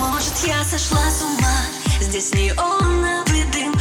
может я сошла с ума. Здесь неоновый а дым Только дым.